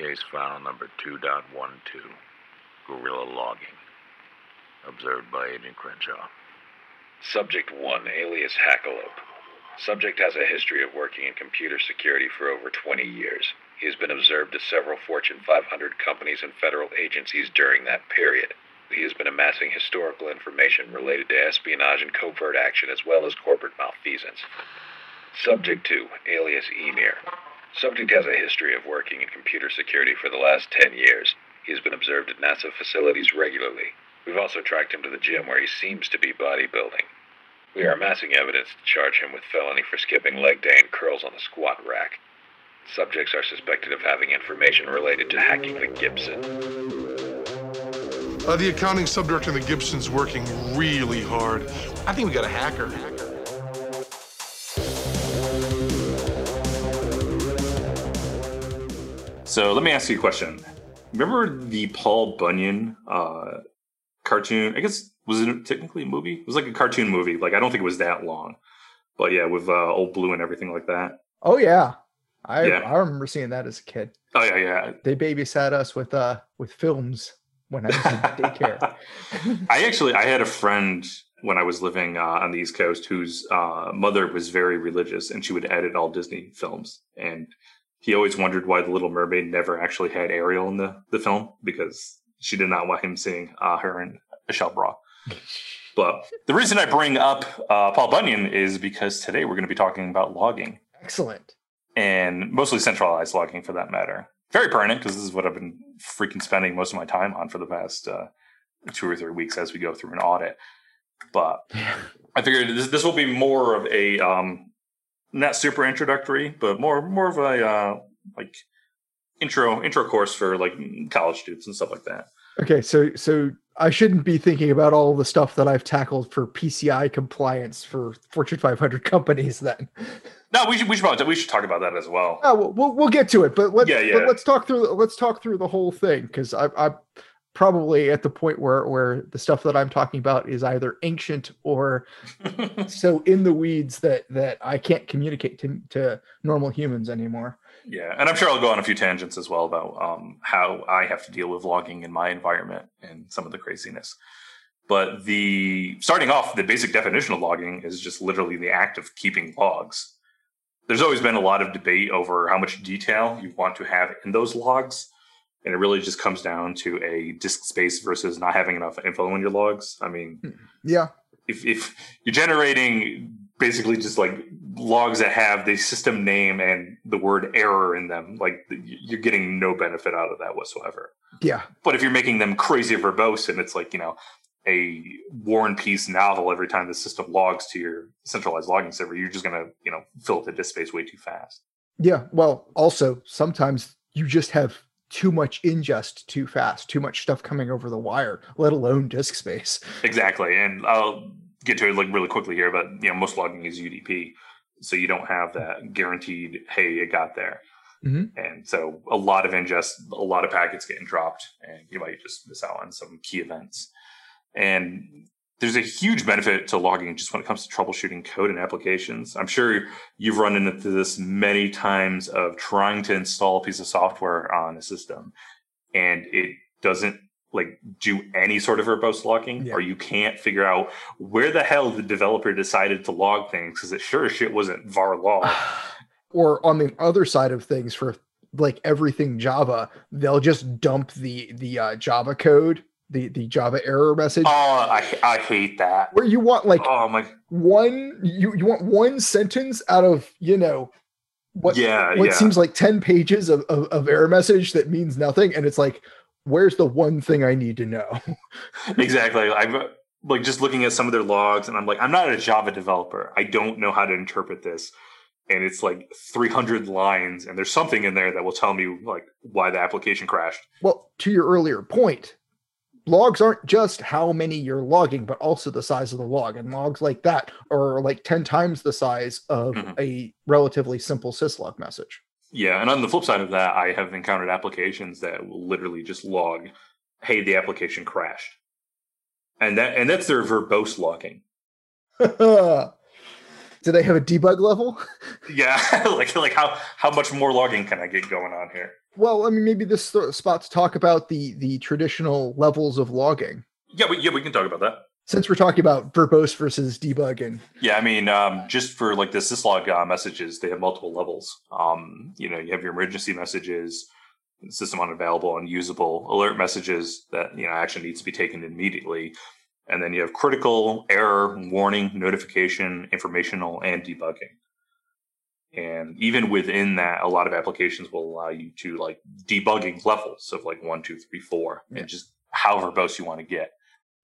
Case file number 2.12. Guerrilla logging. Observed by Agent Crenshaw. Subject 1, alias Hackalope. Subject has a history of working in computer security for over 20 years. He has been observed at several Fortune 500 companies and federal agencies during that period. He has been amassing historical information related to espionage and covert action as well as corporate malfeasance. Subject 2, alias Emir. Subject has a history of working in computer security for the last 10 years. He has been observed at NASA facilities regularly. We've also tracked him to the gym where he seems to be bodybuilding. We are amassing evidence to charge him with felony for skipping leg day and curls on the squat rack. Subjects are suspected of having information related to hacking the Gibson. Uh, the accounting subdirector of the Gibson's working really hard. I think we got a hacker. So let me ask you a question. Remember the Paul Bunyan uh, cartoon? I guess was it technically a movie? It was like a cartoon movie. Like I don't think it was that long, but yeah, with uh, Old Blue and everything like that. Oh yeah. I Yeah. I remember seeing that as a kid. Oh yeah, yeah. They babysat us with uh with films when I was in daycare. I actually I had a friend when I was living uh, on the East Coast whose uh, mother was very religious, and she would edit all Disney films. And he always wondered why the Little Mermaid never actually had Ariel in the the film because she did not want him seeing uh, her in a shell bra. But the reason I bring up uh, Paul Bunyan is because today we're going to be talking about logging Excellent. and mostly centralized logging for that matter. Very pertinent because this is what I've been freaking spending most of my time on for the past uh, two or three weeks as we go through an audit. But I figured this, this will be more of a um, not super introductory, but more more of a uh, like intro intro course for like college students and stuff like that. Okay, so so I shouldn't be thinking about all the stuff that I've tackled for PCI compliance for Fortune 500 companies. Then, No, we should we should probably, we should talk about that as well. oh, we'll, we'll we'll get to it. But let's Yeah, yeah. But let's talk through let's talk through the whole thing because I I'm probably at the point where where the stuff that I'm talking about is either ancient or so in the weeds that that I can't communicate to to normal humans anymore. Yeah, and I'm sure I'll go on a few tangents as well about um, how I have to deal with logging in my environment and some of the craziness. But the starting off, the basic definition of logging is just literally the act of keeping logs. There's always been a lot of debate over how much detail you want to have in those logs, and it really just comes down to a disk space versus not having enough info in your logs. I mean, hmm. Yeah, if if you're generating basically just like logs that have the system name and the word error in them, like you're getting no benefit out of that whatsoever. yeah, But if you're making them crazy verbose and it's like, you know, a War and Peace novel every time the system logs to your centralized logging server, you're just gonna, you know, fill up the disk space way too fast. yeah. Well, also sometimes you just have too much ingest too fast, too much stuff coming over the wire, let alone disk space. Exactly. And I'll get to it like really quickly here, but you know, most logging is UDP. So you don't have that guaranteed, hey, it got there. Mhm. And so a lot of ingest, a lot of packets getting dropped, and you might just miss out on some key events. And there's a huge benefit to logging just when it comes to troubleshooting code and applications. I'm sure you've run into this many times of trying to install a piece of software on a system and it doesn't like do any sort of verbose logging Yeah. or you can't figure out where the hell the developer decided to log things because it sure as shit wasn't var log. or on the other side of things for like everything java they'll just dump the the uh, java code the the java error message oh, I, I hate that. where you want like Oh my, one you you want one sentence out of you know what yeah, what yeah. seems like 10 pages of, of, of error message that means nothing and it's like where's the one thing i need to know exactly. I'm like just looking at some of their logs, and I'm like, I'm not a Java developer. I don't know how to interpret this. And it's like 300 lines, and there's something in there that will tell me like why the application crashed. well to your earlier point logs aren't just how many you're logging but also the size of the log and logs like that are like 10 times the size of Mhm. a relatively simple syslog message Yeah, and on the flip side of that, I have encountered applications that will literally just log, "Hey, the application crashed," and that and that's their verbose logging. Do they have a debug level? Yeah, like like how how much more logging can I get going on here? Well, I mean, maybe this th- spot to talk about the the traditional levels of logging. Yeah, we, yeah, we can talk about that. Since we're talking about verbose versus debugging, Yeah, I mean, um, just for like the syslog uh, messages, they have multiple levels. Um, you know, you have your emergency messages, system unavailable, unusable, alert messages that you know action needs to be taken immediately, and then you have critical, error, warning, notification, informational, and debugging. And even within that, a lot of applications will allow you to like debugging levels of like one, two, three, four, Yeah. and just how verbose you want to get.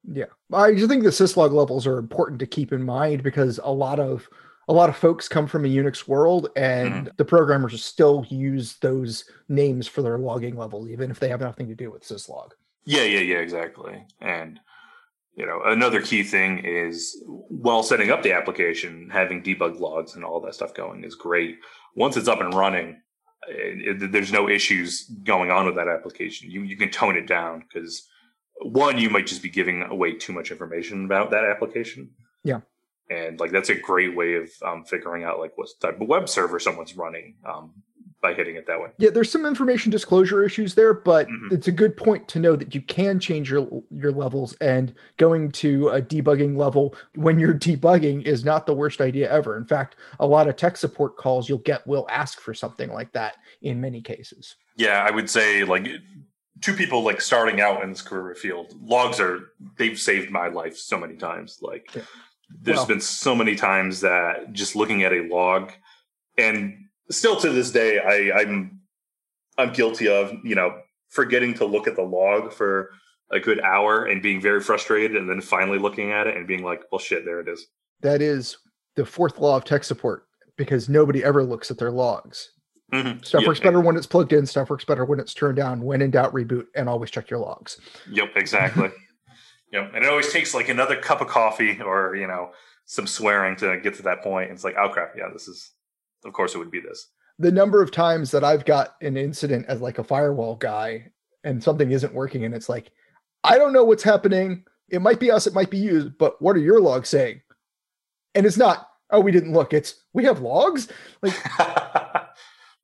yeah, I just think the syslog levels are important to keep in mind because a lot of a lot of folks come from a Unix world, and mm-hmm. the programmers still use those names for their logging levels, even if they have nothing to do with syslog. Yeah, yeah, yeah, exactly. And you know, another key thing is while setting up the application, having debug logs and all that stuff going is great. Once it's up and running, it, it- there's no issues going on with that application. You you can tone it down because one, you might just be giving away too much information about that application. Yeah. And like that's a great way of um, figuring out like what type of web server someone's running um, by hitting it that way. Yeah, there's some information disclosure issues there, but Mhm. it's a good point to know that you can change your your levels and going to a debugging level when you're debugging is not the worst idea ever. In fact, a lot of tech support calls you'll get will ask for something like that in many cases. Yeah, I would say like two people like starting out in this career field. Logs are they've saved my life so many times. Like Yeah. there's Well- been so many times that just looking at a log and still to this day I, I'm I'm guilty of, you know, forgetting to look at the log for a good hour and being very frustrated and then finally looking at it and being like, well shit, there it is. That is the fourth law of tech support because nobody ever looks at their logs. Mhm. Stuff Yep, works better when it's plugged in, stuff works better when it's turned down. When in doubt, reboot and always check your logs. Yep, exactly. yep, and it always takes like another cup of coffee or you know some swearing to get to that point. And it's like, oh crap, yeah, this is. Of course, it would be this. the number of times that I've got an incident as like a firewall guy and something isn't working and it's like, I don't know what's happening. It might be us, it might be you, but what are your logs saying? And it's not, oh, we didn't look. It's we have logs. Like,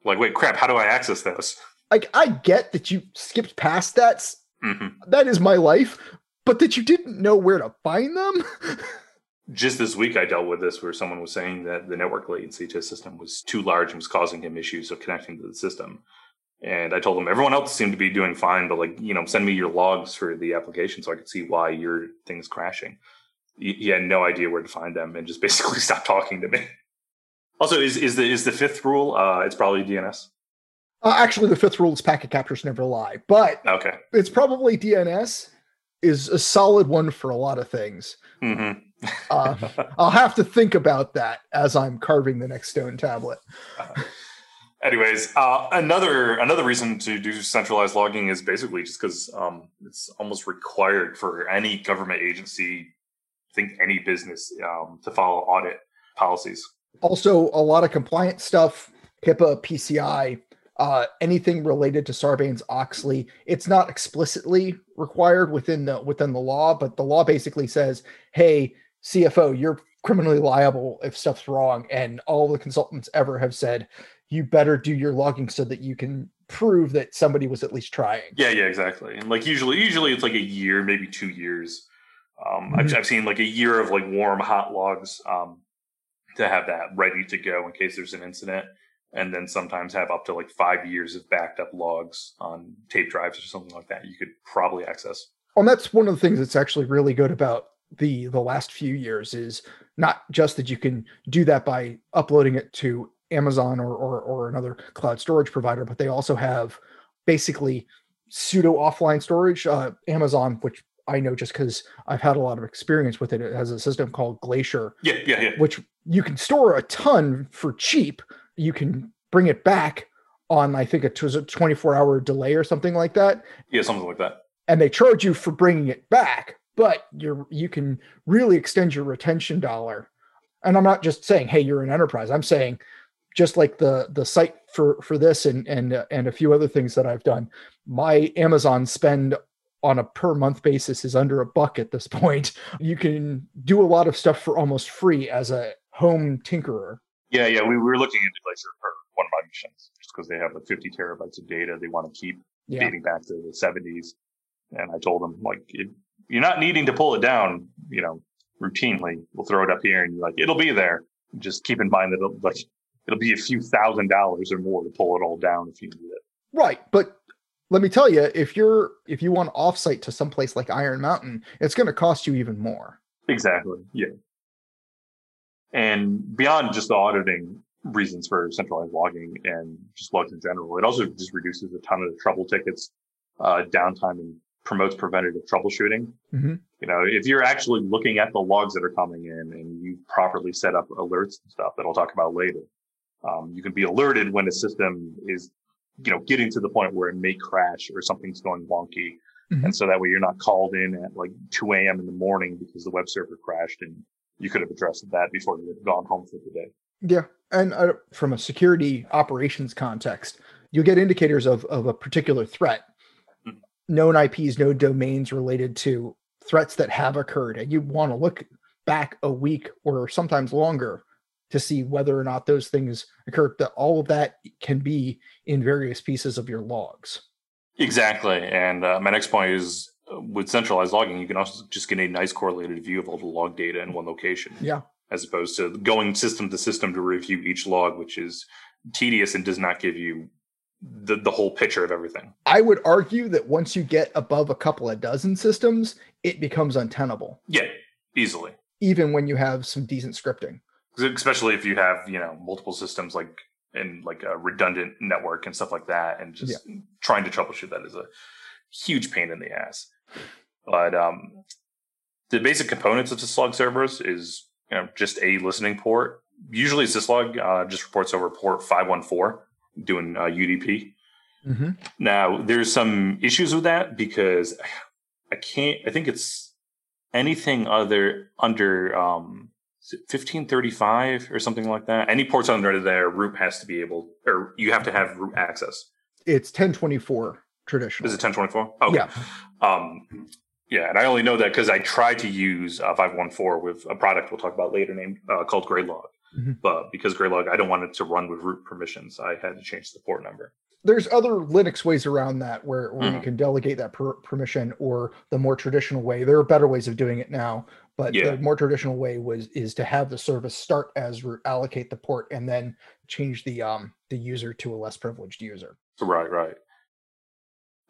like, wait, crap, how do I access those? like I get that you skipped past that. s- hmm That is my life, but that you didn't know where to find them. Just this week, I dealt with this where someone was saying that the network latency to his system was too large and was causing him issues of connecting to the system. And I told him everyone else seemed to be doing fine, but like, you know, send me your logs for the application so I could see why your thing is crashing. He, had no idea where to find them and just basically stopped talking to me. Also, is is the is the fifth rule? Uh, it's probably DNS. Uh, actually, the fifth rule is packet captures never lie, but Okay. it's probably DNS is a solid one for a lot of things. hmm Uh, I'll have to think about that as I'm carving the next stone tablet. Anyways, uh, another another reason to do centralized logging is basically just because um, it's almost required for any government agency, I think any business, um, to follow audit policies. Also, a lot of compliance stuff, HIPAA, PCI, uh, anything related to Sarbanes Oxley. It's not explicitly required within the within the law, but the law basically says, "Hey, CFO, you're criminally liable if stuff's wrong." And all the consultants ever have said, "You better do your logging so that you can prove that somebody was at least trying." Yeah, yeah, exactly. And like usually, usually it's like a year, maybe two years. Um, I've, Mhm. I've seen like a year of like warm, hot logs um, to have that ready to go in case there's an incident, and then sometimes have up to like five years of backed up logs on tape drives or something like that. You could probably access. and that's one of the things that's actually really good about the the last few years is not just that you can do that by uploading it to Amazon or or, or another cloud storage provider, but they also have basically pseudo offline storage. Uh, Amazon, which I know just because I've had a lot of experience with it, it has a system called Glacier, Yeah, yeah, yeah. which you can store a ton for cheap. You can bring it back on, I think it was a 24 hour delay or something like that Yeah, something like that. and they charge you for bringing it back but you're you can really extend your retention dollar and i'm not just saying hey you're an enterprise i'm saying just like the the site for for this and and uh, and a few other things that i've done my amazon spend on a per month basis is under a buck at this point you can do a lot of stuff for almost free as a home tinkerer. Yeah, yeah, we, we were looking into Glacier for one of my missions just because they have like 50 terabytes of data they want to keep Yeah. dating back to the 70s. And I told them, like, if you're not needing to pull it down, you know, routinely. We'll throw it up here and you're like, it'll be there. Just keep in mind that it'll, like, it'll be a few thousand dollars or more to pull it all down if you need it. Right, but let me tell you, if you're if you want offsite to someplace like Iron Mountain, it's going to cost you even more. Exactly. Yeah. And beyond just the auditing reasons for centralized logging and just logs in general, it also just reduces a ton of the trouble tickets, uh, downtime and promotes preventative troubleshooting. Mhm. You know, if you're actually looking at the logs that are coming in and you properly set up alerts and stuff that I'll talk about later, um, you can be alerted when a system is, you know, getting to the point where it may crash or something's going wonky. Mhm. And so that way you're not called in at like 2 a.m. in the morning because the web server crashed and you could have addressed that before you had gone home for the day. Yeah, and uh, from a security operations context, you'll get indicators of of a particular threat. Known IPs, known domains related to threats that have occurred, and you want to look back a week or sometimes longer to see whether or not those things occurred. That all of that can be in various pieces of your logs. Exactly. And uh, my next point is uh, with centralized logging, you can also just get a nice correlated view of all the log data in one location. Yeah. As opposed to going system to system to review each log, which is tedious and does not give you the, the whole picture of everything. I would argue that once you get above a couple of dozen systems, it becomes untenable, Yeah, easily. even when you have some decent scripting. Especially if you have, you know, multiple systems like in like a redundant network and stuff like that. And just trying to troubleshoot that is a huge pain in the ass. But um, the basic components of syslog servers is you know just a listening port. Usually syslog uh, just reports over port 514 doing uh, UDP. Mm-hmm. Now there's some issues with that because I can't. I think it's anything other under um, 1535 or something like that. Any ports under there, root has to be able, or you have to have root access. It's 1024 traditional. Is it 1024? Okay. Yeah. Um, yeah, and I only know that because I tried to use uh, 514 with a product we'll talk about later named uh, called Graylog. Mhm. But because Graylog, I don't want it to run with root permissions, I had to change the port number. There's other Linux ways around that where, where you Mhm. can delegate that per- permission or the more traditional way. There are better ways of doing it now, but Yeah. the more traditional way was is to have the service start as root, allocate the port, and then change the um the user to a less privileged user. Right, right.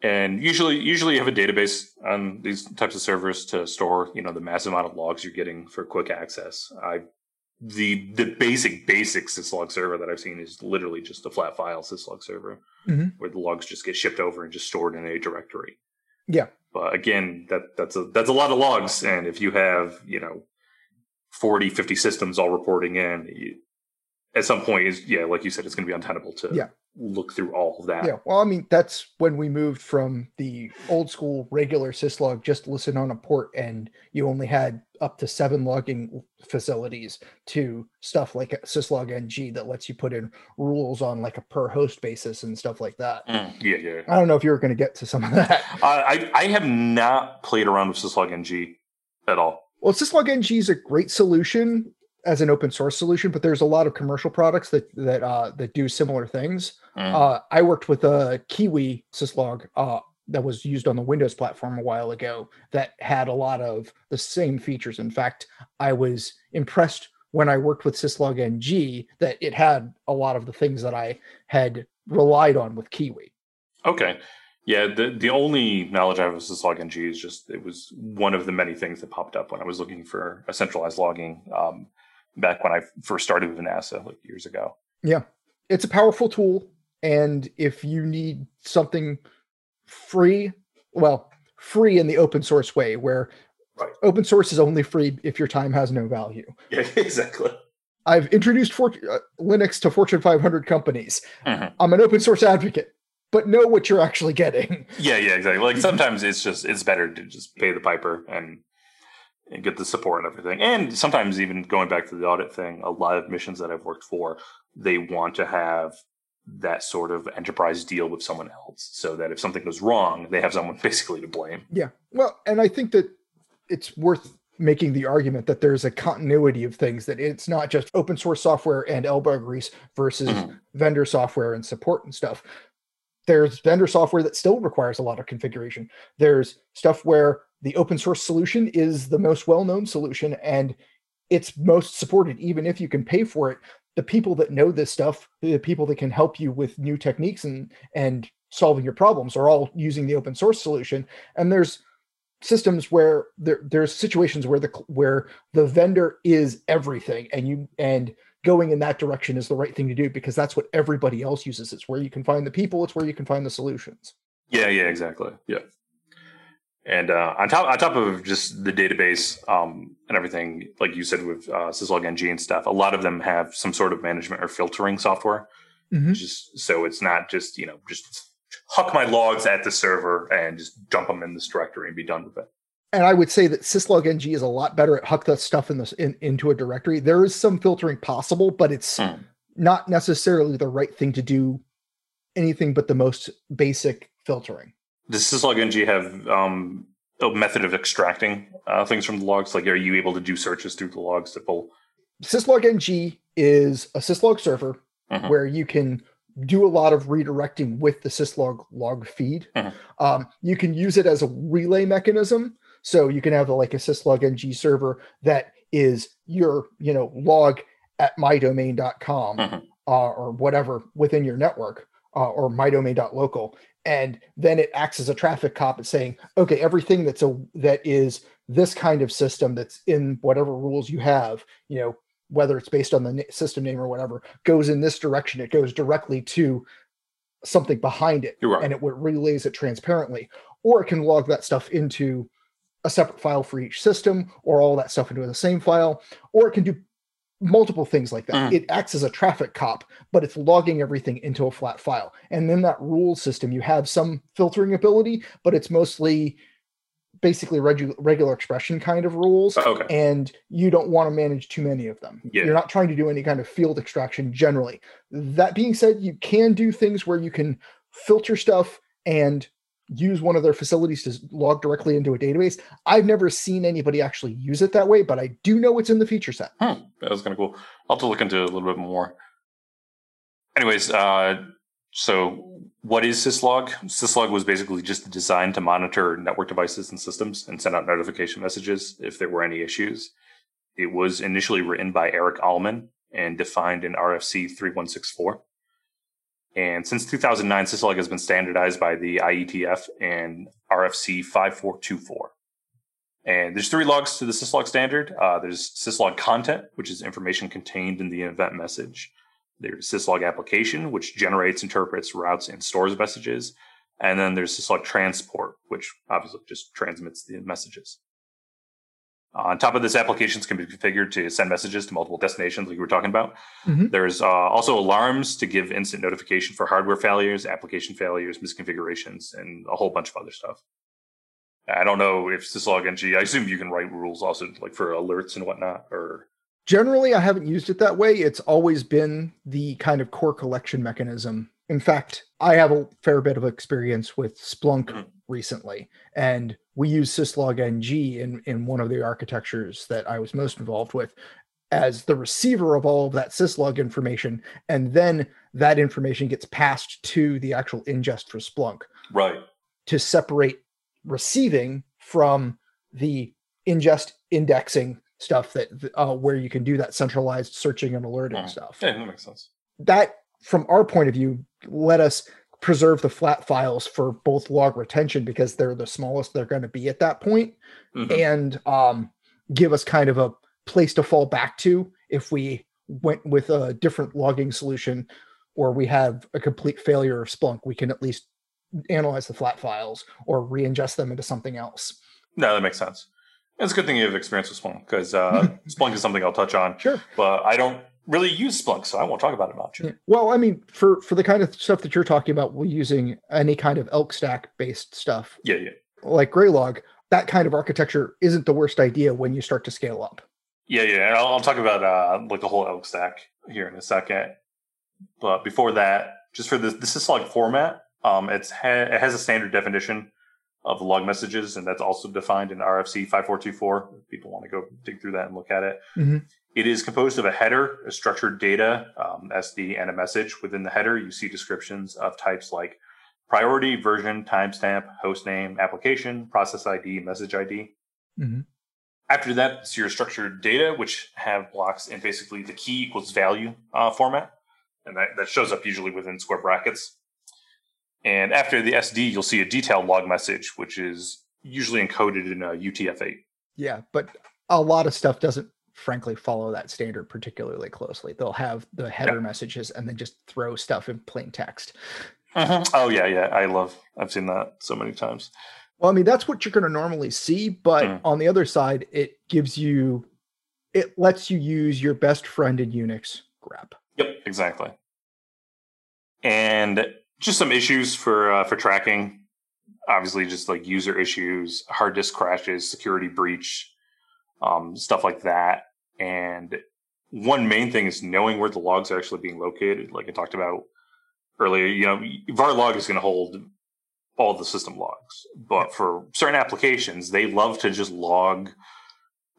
And usually, usually you have a database on these types of servers to store, you know, the massive amount of logs you're getting for quick access. I, the the basic basic syslog server that I've seen is literally just a flat file syslog server Mhm. where the logs just get shipped over and just stored in a directory. Yeah. But again, that that's a that's a lot of logs, and if you have you know 40, 50 systems all reporting in, you, at some point is yeah, like you said, it's going to be untenable to Yeah. Look through all of that. Yeah, well, I mean, that's when we moved from the old school regular syslog, just listen on a port, and you only had up to seven logging facilities to stuff like syslog ng that lets you put in rules on like a per host basis and stuff like that. Mm, yeah, yeah. I don't know if you were going to get to some of that. Uh, I I have not played around with syslog ng at all. Well, syslog ng is a great solution as an open source solution, but there's a lot of commercial products that that uh, that do similar things. Mm. Uh, I worked with a Kiwi syslog uh, that was used on the Windows platform a while ago that had a lot of the same features. In fact, I was impressed when I worked with syslog ng that it had a lot of the things that I had relied on with Kiwi. Okay. Yeah, the the only knowledge I have of syslog ng is just it was one of the many things that popped up when I was looking for a centralized logging um, back when I first started with NASA like years ago. Yeah. It's a powerful tool, and if you need something free, well, free in the open source way, where Right. open source is only free if your time has no value. Yeah, exactly. I've introduced for, uh, Linux to Fortune 500 companies. Mhm. I'm an open source advocate, but know what you're actually getting. Yeah, yeah, exactly. Like sometimes it's just it's better to just pay the piper and and get the support and everything. And sometimes even going back to the audit thing, a lot of missions that I've worked for, they want to have that sort of enterprise deal with someone else so that if something goes wrong, they have someone basically to blame. Yeah. Well, and I think that it's worth making the argument that there's a continuity of things that it's not just open source software and elbow grease versus Mhm. vendor software and support and stuff there's vendor software that still requires a lot of configuration there's stuff where the open source solution is the most well-known solution and it's most supported even if you can pay for it. The people that know this stuff the people that can help you with new techniques and and solving your problems are all using the open source solution. And there's systems where there, there's situations where the where the vendor is everything and you and going in that direction is the right thing to do because that's what everybody else uses. It's where you can find the people. It's where you can find the solutions. Yeah, yeah, exactly. Yeah. And uh, on top on top of just the database um, and everything, like you said with uh, syslog ng and stuff, a lot of them have some sort of management or filtering software. Mhm. Just so it's not just you know just huck my logs at the server and just dump them in this directory and be done with it. and i would say that syslog ng is a lot better at huck that stuff in this in, into a directory there is some filtering possible but it's Hmm. not necessarily the right thing to do anything but the most basic filtering Does syslog have um, a method of extracting uh, things from the logs? Like, are you able to do searches through the logs to pull? syslog is a syslog server Mhm. where you can do a lot of redirecting with the syslog log feed Mhm. um, you can use it as a relay mechanism so you can have like a syslog ng server that is your you know log at mydomain.com Mhm. uh, or whatever within your network uh, or mydomain.local and then it acts as a traffic cop at saying okay everything that's a that is this kind of system that's in whatever rules you have you know whether it's based on the system name or whatever goes in this direction. It goes directly to something behind it right. and it relays it transparently. Or it can log that stuff into a separate file for each system or all that stuff into the same file or it can do multiple things like that Mhm. it acts as a traffic cop but it's logging everything into a flat file and then that rule system you have some filtering ability but it's mostly basically regu- regular expression kind of rules Okay. and you don't want to manage too many of them. Yeah. You're not trying to do any kind of field extraction generally. That being said, you can do things where you can filter stuff and use one of their facilities to log directly into a database. I've never seen anybody actually use it that way, but I do know it's in the feature set. Hmm, that was kind of cool. I'll have to look into it a little bit more. Anyways, uh, so what is syslog? Syslog was basically just designed to monitor network devices and systems and send out notification messages if there were any issues. It was initially written by Eric Allman and defined in RFC 3164. And since 2009, syslog has been standardized by the IETF and RFC 5424. And there's three logs to the syslog standard. Uh, there's syslog content, which is information contained in the event message. There's syslog application, which generates, interprets, routes, and stores messages. And then there's syslog transport, which obviously just transmits the messages. On top of this, applications can be configured to send messages to multiple destinations, like we were talking about. Mhm. There's uh, also alarms to give instant notification for hardware failures, application failures, misconfigurations, and a whole bunch of other stuff. I don't know if syslog ng. I assume you can write rules also, like for alerts and whatnot. Or Generally, I haven't used it that way. It's always been the kind of core collection mechanism. In fact, I have a fair bit of experience with Splunk Mhm. recently, and we use syslog ng in, in one of the architectures that I was most involved with as the receiver of all of that syslog information. And then that information gets passed to the actual ingest for Splunk right, to separate receiving from the ingest indexing stuff that uh, where you can do that centralized searching and alerting stuff yeah, that makes sense. that from our point of view let us preserve the flat files for both log retention because they're the smallest they're going to be at that point Mhm. and um, give us kind of a place to fall back to if we went with a different logging solution or we have a complete failure of Splunk, we can at least analyze the flat files or re-ingest them into something else. No, that makes sense. It's a good thing you have experience with Splunk because uh, Splunk is something I'll touch on, Sure. but I don't really use Splunk, so I won't talk about it much. Yeah. Well, I mean, for for the kind of stuff that you're talking about, we're using any kind of elk stack based stuff Yeah, yeah, like Graylog. That kind of architecture isn't the worst idea when you start to scale up. yeah, yeah. I'll, I'll talk about uh, like the whole elk stack here in a second. But before that, just for the the syslog format, um, it's ha- it has a standard definition of log messages, and that's also defined in RFC 5424. If people want to go dig through that and look at it. Mhm. It is composed of a header, a structured data, um, SD, and a message. Within the header, you see descriptions of types like priority, version, timestamp, host name, application, process ID, message ID. Mhm. After that, it's your structured data, which have blocks in basically the key equals value uh, format. And that, that shows up usually within square brackets. And after the SD, you'll see a detailed log message, which is usually encoded in a UTF-8. Yeah, but a lot of stuff doesn't frankly follow that standard particularly closely. They'll have the header messages and then just throw stuff in plain text. Oh yeah, yeah. I love. I've seen that so many times. Well, I mean, that's what you're going to normally see, but Mm. on the other side, it gives you, it lets you use your best friend in Unix, grep. Yep, exactly. And just some issues for uh, for tracking. Obviously, just like user issues, hard disk crashes, security breach, um, stuff like that. And one main thing is knowing where the logs are actually being located. Like I talked about earlier, you know, var log is going to hold all the system logs, but for certain applications, they love to just log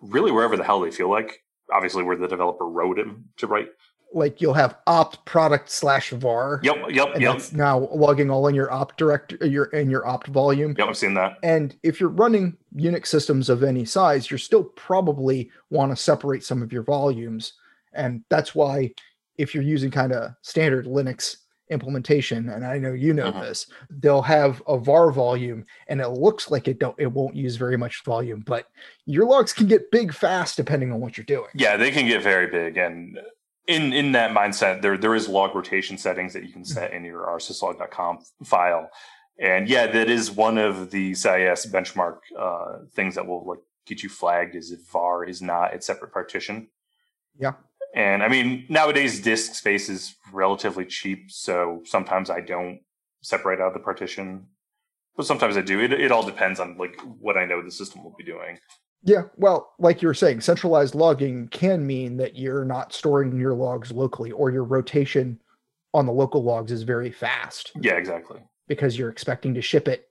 really wherever the hell they feel like. Obviously, where the developer wrote it to write. Like you'll have opt product slash var. Yep, yep, And yep. that's now logging all in your opt direct, your in your opt volume. Yep, I've seen that. And if you're running Unix systems of any size, you're still probably want to separate some of your volumes. And that's why if you're using kind of standard Linux implementation, and I know you know Mhm. this, they'll have a var volume and it looks like it don't it won't use very much volume, but your logs can get big fast depending on what you're doing. Yeah, they can get very big, and in in that mindset, there there is log rotation settings that you can set in your rsyslog.conf file, and yeah, that is one of the CIS benchmark uh, things that will like get you flagged is if var is not its separate partition. Yeah. And I mean, nowadays disk space is relatively cheap, so sometimes I don't separate out the partition, but sometimes I do. It it all depends on like what I know the system will be doing. Yeah, well, like you were saying, centralized logging can mean that you're not storing your logs locally or your rotation on the local logs is very fast Yeah, exactly. because you're expecting to ship it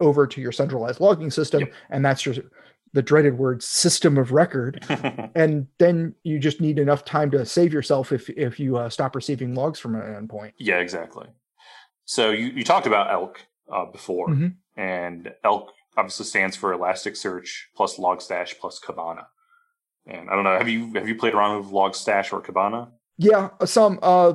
over to your centralized logging system Yep. and that's your the dreaded word system of record and then you just need enough time to save yourself if if you uh, stop receiving logs from an endpoint. Yeah, exactly. So you, you talked about ELK uh, before, Mhm. and ELK obviously stands for Elasticsearch plus Logstash plus Kibana. And I don't know, have you have you played around with Logstash or Kibana? Yeah, some uh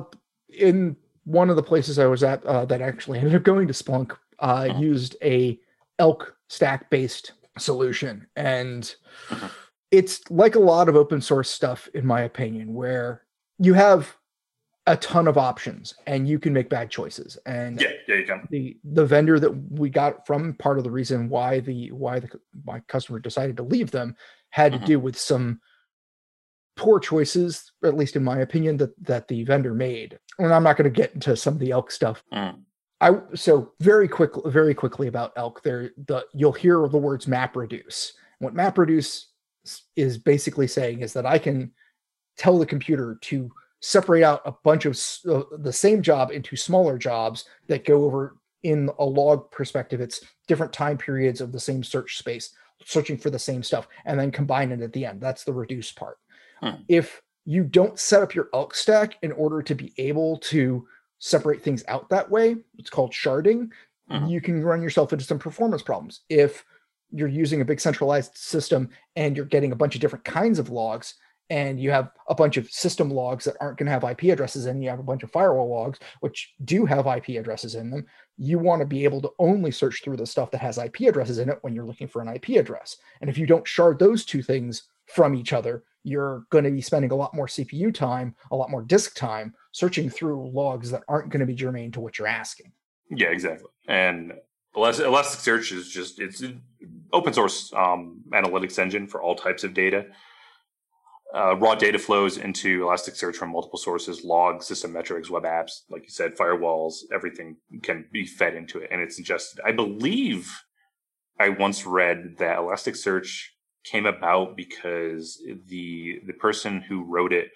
in one of the places I was at uh, that actually ended up going to Splunk uh, Uh-huh. used a elk stack based solution and Mhm. it's like a lot of open source stuff in my opinion where you have a ton of options and you can make bad choices and Yeah, yeah, you can. the the vendor that we got from part of the reason why the why the my customer decided to leave them had Mhm. to do with some poor choices at least in my opinion that that the vendor made and i'm not going to get into some of the elk stuff Mm. i so very quickly very quickly about elk there the you'll hear the words map reduce what map reduce is basically saying is that i can tell the computer to separate out a bunch of uh, the same job into smaller jobs that go over in a log perspective it's different time periods of the same search space searching for the same stuff and then combine it at the end that's the reduce part Hmm. if you don't set up your elk stack in order to be able to separate things out that way it's called sharding Mhm. you can run yourself into some performance problems if you're using a big centralized system and you're getting a bunch of different kinds of logs and you have a bunch of system logs that aren't going to have IP addresses in, you have a bunch of firewall logs which do have IP addresses in them. You want to be able to only search through the stuff that has IP addresses in it when you're looking for an IP address. And if you don't shard those two things from each other, you're going to be spending a lot more CPU time, a lot more disk time searching through logs that aren't going to be germane to what you're asking. Yeah, exactly. And Elas- Elasticsearch is just it's an open source um, analytics engine for all types of data. Uh, raw data flows into Elasticsearch from multiple sources: logs, system metrics, web apps, like you said, firewalls. Everything can be fed into it, and it's ingested. I believe I once read that Elasticsearch came about because the the person who wrote it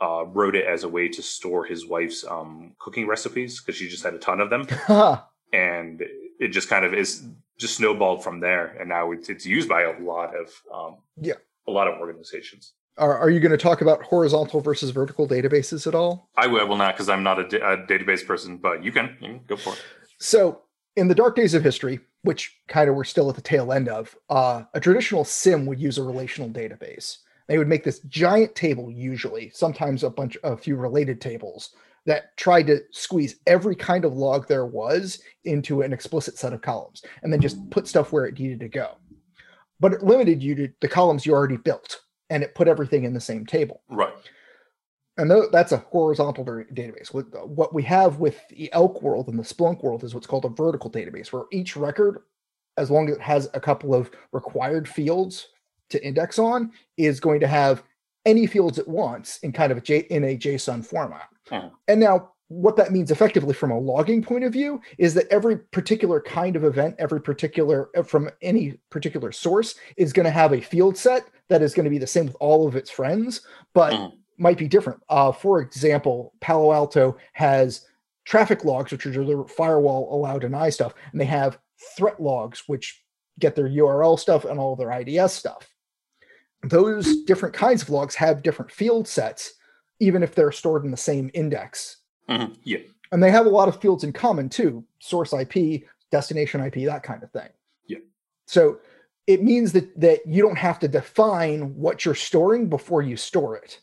uh, wrote it as a way to store his wife's um, cooking recipes because she just had a ton of them, and it just kind of is just snowballed from there, and now it's, it's used by a lot of um, Yeah. a lot of organizations. Are, are you going to talk about horizontal versus vertical databases at all? I will, not because I'm not a, da- a database person, but you can, you can go for it. So, in the dark days of history, which kind of we're still at the tail end of, uh, a traditional SIEM would use a relational database. They would make this giant table, usually, sometimes a bunch, a few related tables that tried to squeeze every kind of log there was into an explicit set of columns, and then just put stuff where it needed to go. But it limited you to the columns you already built, and it put everything in the same table Right. and that's a horizontal database. What, what we have with the Elk world and the Splunk world is what's called a vertical database, where each record, as long as it has a couple of required fields to index on, is going to have any fields it wants in kind of a J, in a JSON format. Mhm. And now, what that means effectively from a logging point of view is that every particular kind of event, every particular uh, from any particular source, is going to have a field set that is going to be the same with all of its friends, but Mhm. might be different. Uh, for example, Palo Alto has traffic logs, which are the firewall allow deny stuff, and they have threat logs, which get their URL stuff and all their IDS stuff. Those different kinds of logs have different field sets, even if they're stored in the same index. Mhm. Yeah. And they have a lot of fields in common too source IP, destination IP, that kind of thing. Yeah. So it means that, that you don't have to define what you're storing before you store it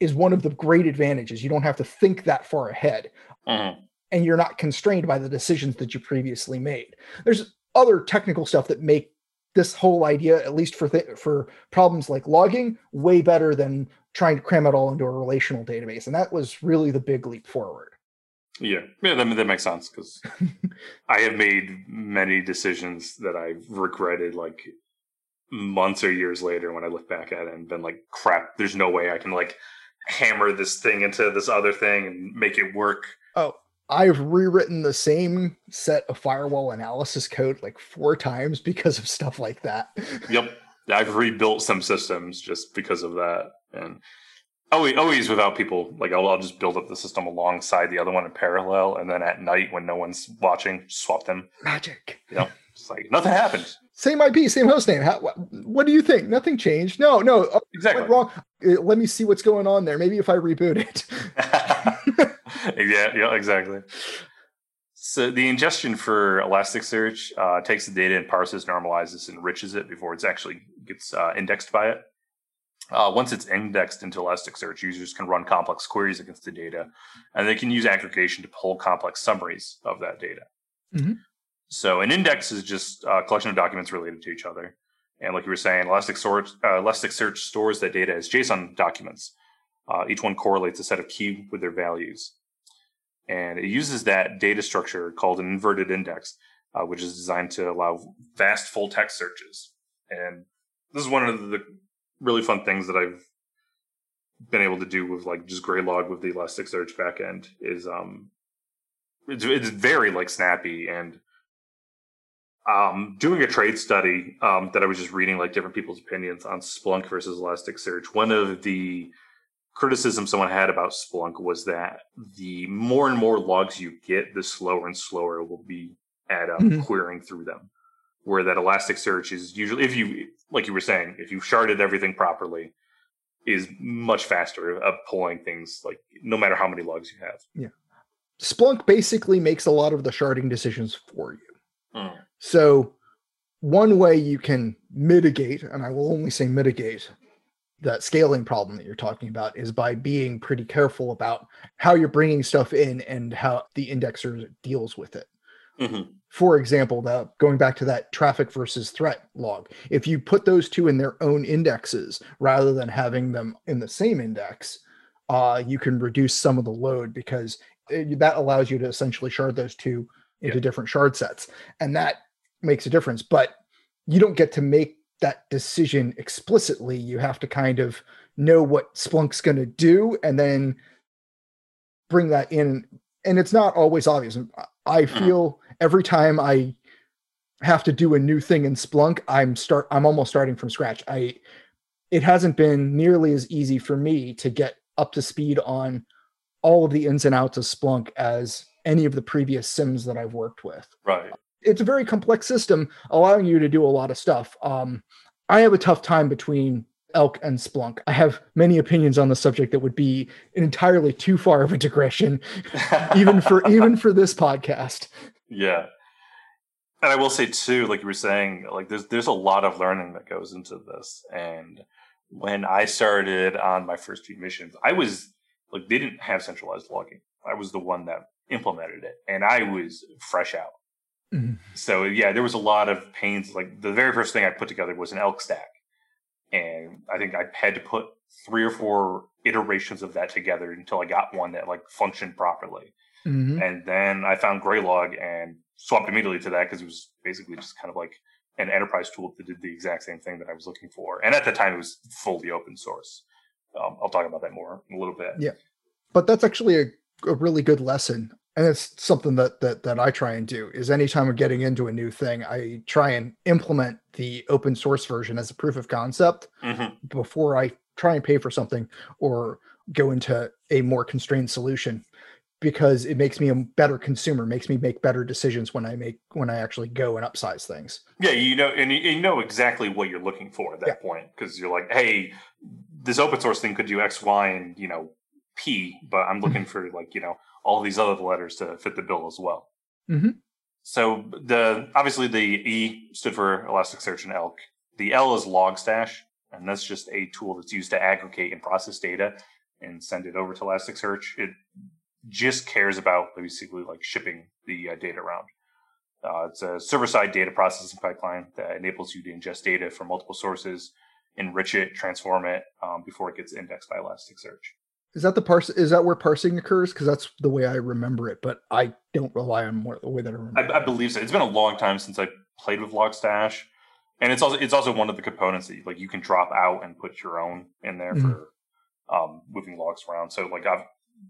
is one of the great advantages. You don't have to think that far ahead Mhm. and you're not constrained by the decisions that you previously made. There's other technical stuff that make this whole idea, at least for th- for problems like logging, way better than trying to cram it all into a relational database. And that was really the big leap forward. Yeah, yeah, that, that makes sense because I have made many decisions that I've regretted like months or years later when I look back at it and been like, crap, there's no way I can like hammer this thing into this other thing and make it work. I've rewritten the same set of firewall analysis code like four times because of stuff like that. Yep, I've rebuilt some systems just because of that, and always, always without people. Like I'll, I'll just build up the system alongside the other one in parallel, and then at night when no one's watching, swap them. Magic. You know, it's like nothing happened. Same IP, same hostname. How, what, what do you think? Nothing changed. No, no. Oh, Exactly. went wrong. Uh, Let me see what's going on there. Maybe if I reboot it. yeah, yeah, exactly. So the ingestion for Elasticsearch uh, takes the data and parses, normalizes, enriches it before it's actually gets uh, indexed by it. Uh, once it's indexed into Elasticsearch, users can run complex queries against the data, and they can use aggregation to pull complex summaries of that data. Mhm. So an index is just a collection of documents related to each other. And like you were saying, Elasticsearch, uh, Elasticsearch stores that data as JSON documents. Uh, each one correlates a set of key with their values. And it uses that data structure called an inverted index, uh, which is designed to allow fast full text searches. And this is one of the really fun things that I've been able to do with like just Graylog with the Elasticsearch backend is um it's, it's very like snappy and um doing a trade study um that I was just reading like different people's opinions on Splunk versus Elasticsearch. One of the criticism someone had about Splunk was that the more and more logs you get, the slower and slower it will be at um, Mhm. querying through them. Where that Elasticsearch is usually, if you, like you were saying, if you've sharded everything properly, is much faster at pulling things like no matter how many logs you have. Yeah. Splunk basically makes a lot of the sharding decisions for you. Mm. So, one way you can mitigate, and I will only say mitigate, that scaling problem that you're talking about is by being pretty careful about how you're bringing stuff in and how the indexer deals with it. Mhm. For example, the, going back to that traffic versus threat log, if you put those two in their own indexes rather than having them in the same index, uh, you can reduce some of the load because it, that allows you to essentially shard those two into Yeah. different shard sets. And that makes a difference. But you don't get to make that decision explicitly. You have to kind of know what Splunk's going to do and then bring that in. And it's not always obvious. I Mhm. feel every time I have to do a new thing in Splunk, I'm start I'm almost starting from scratch. I it hasn't been nearly as easy for me to get up to speed on all of the ins and outs of Splunk as any of the previous SIEMs that I've worked with. Right. It's a very complex system, allowing you to do a lot of stuff. Um, I have a tough time between elk and splunk. I have many opinions on the subject that would be entirely too far of a digression even for even for this podcast. Yeah. And i will say too like you were saying like there's there's a lot of learning that goes into this. And when i started on my first few missions i was like they didn't have centralized logging. I was the one that implemented it. And i was fresh out mm-hmm. so yeah there was a lot of pains like the very first thing i put together was an elk stack and I think I had to put three or four iterations of that together until I got one that like functioned properly. Mm-hmm. And then I found Graylog and swapped immediately to that because it was basically just kind of like an enterprise tool that did the exact same thing that I was looking for. And at the time, it was fully open source. Um, I'll talk about that more in a little bit. Yeah, but that's actually a, a really good lesson and it's something that that that I try and do is anytime I'm getting into a new thing, I try and implement the open source version as a proof of concept mm-hmm. before I try and pay for something or go into a more constrained solution because it makes me a better consumer makes me make better decisions when i make when i actually go and upsize things yeah you know and you, you know exactly what you're looking for at that yeah. point because you're like hey this open source thing could do x y and you know p but i'm looking for like you know all these other letters to fit the bill as well. Mm-hmm. So the obviously the E stood for Elasticsearch and ELK. The L is Logstash, and that's just a tool that's used to aggregate and process data and send it over to Elasticsearch. It just cares about basically like shipping the uh, data around. Uh, it's a server-side data processing pipeline that enables you to ingest data from multiple sources, enrich it, transform it um, before it gets indexed by Elasticsearch. Is that the parse? Is that where parsing occurs? Because that's the way I remember it, but I don't rely on more the way that I remember. I, I believe so. It's been a long time since I played with Logstash, and it's also it's also one of the components that you, like you can drop out and put your own in there mm-hmm. for um, moving logs around. So like I've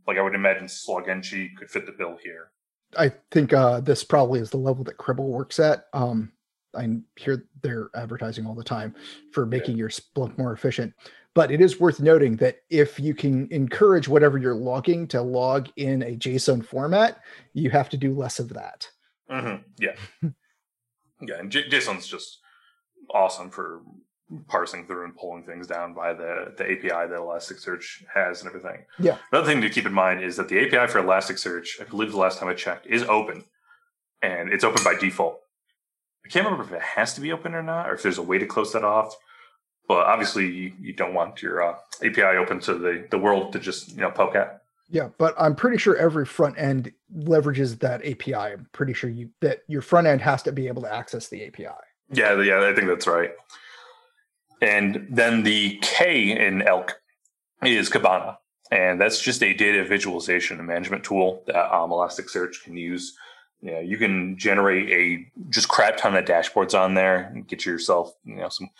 like I would imagine syslog-ng could fit the bill here. I think uh, this probably is the level that Cribl works at. Um, I hear they're advertising all the time for making yeah. your Splunk more efficient. But it is worth noting that if you can encourage whatever you're logging to log in a JSON format, you have to do less of that. Mm-hmm. Yeah. yeah. And J- JSON's just awesome for parsing through and pulling things down by the, the API that Elasticsearch has and everything. Yeah. Another thing to keep in mind is that the API for Elasticsearch, I believe the last time I checked, is open. And it's open by default. I can't remember if it has to be open or not, or if there's a way to close that off but obviously you, you don't want your uh, API open to the, the world to just you know poke at. Yeah, but I'm pretty sure every front end leverages that API. I'm pretty sure you that your front end has to be able to access the API. Yeah, yeah, I think that's right. And then the K in Elk is Kibana, and that's just a data visualization and management tool that um, Elasticsearch can use. Yeah, you can generate a just crap ton of dashboards on there and get yourself you know some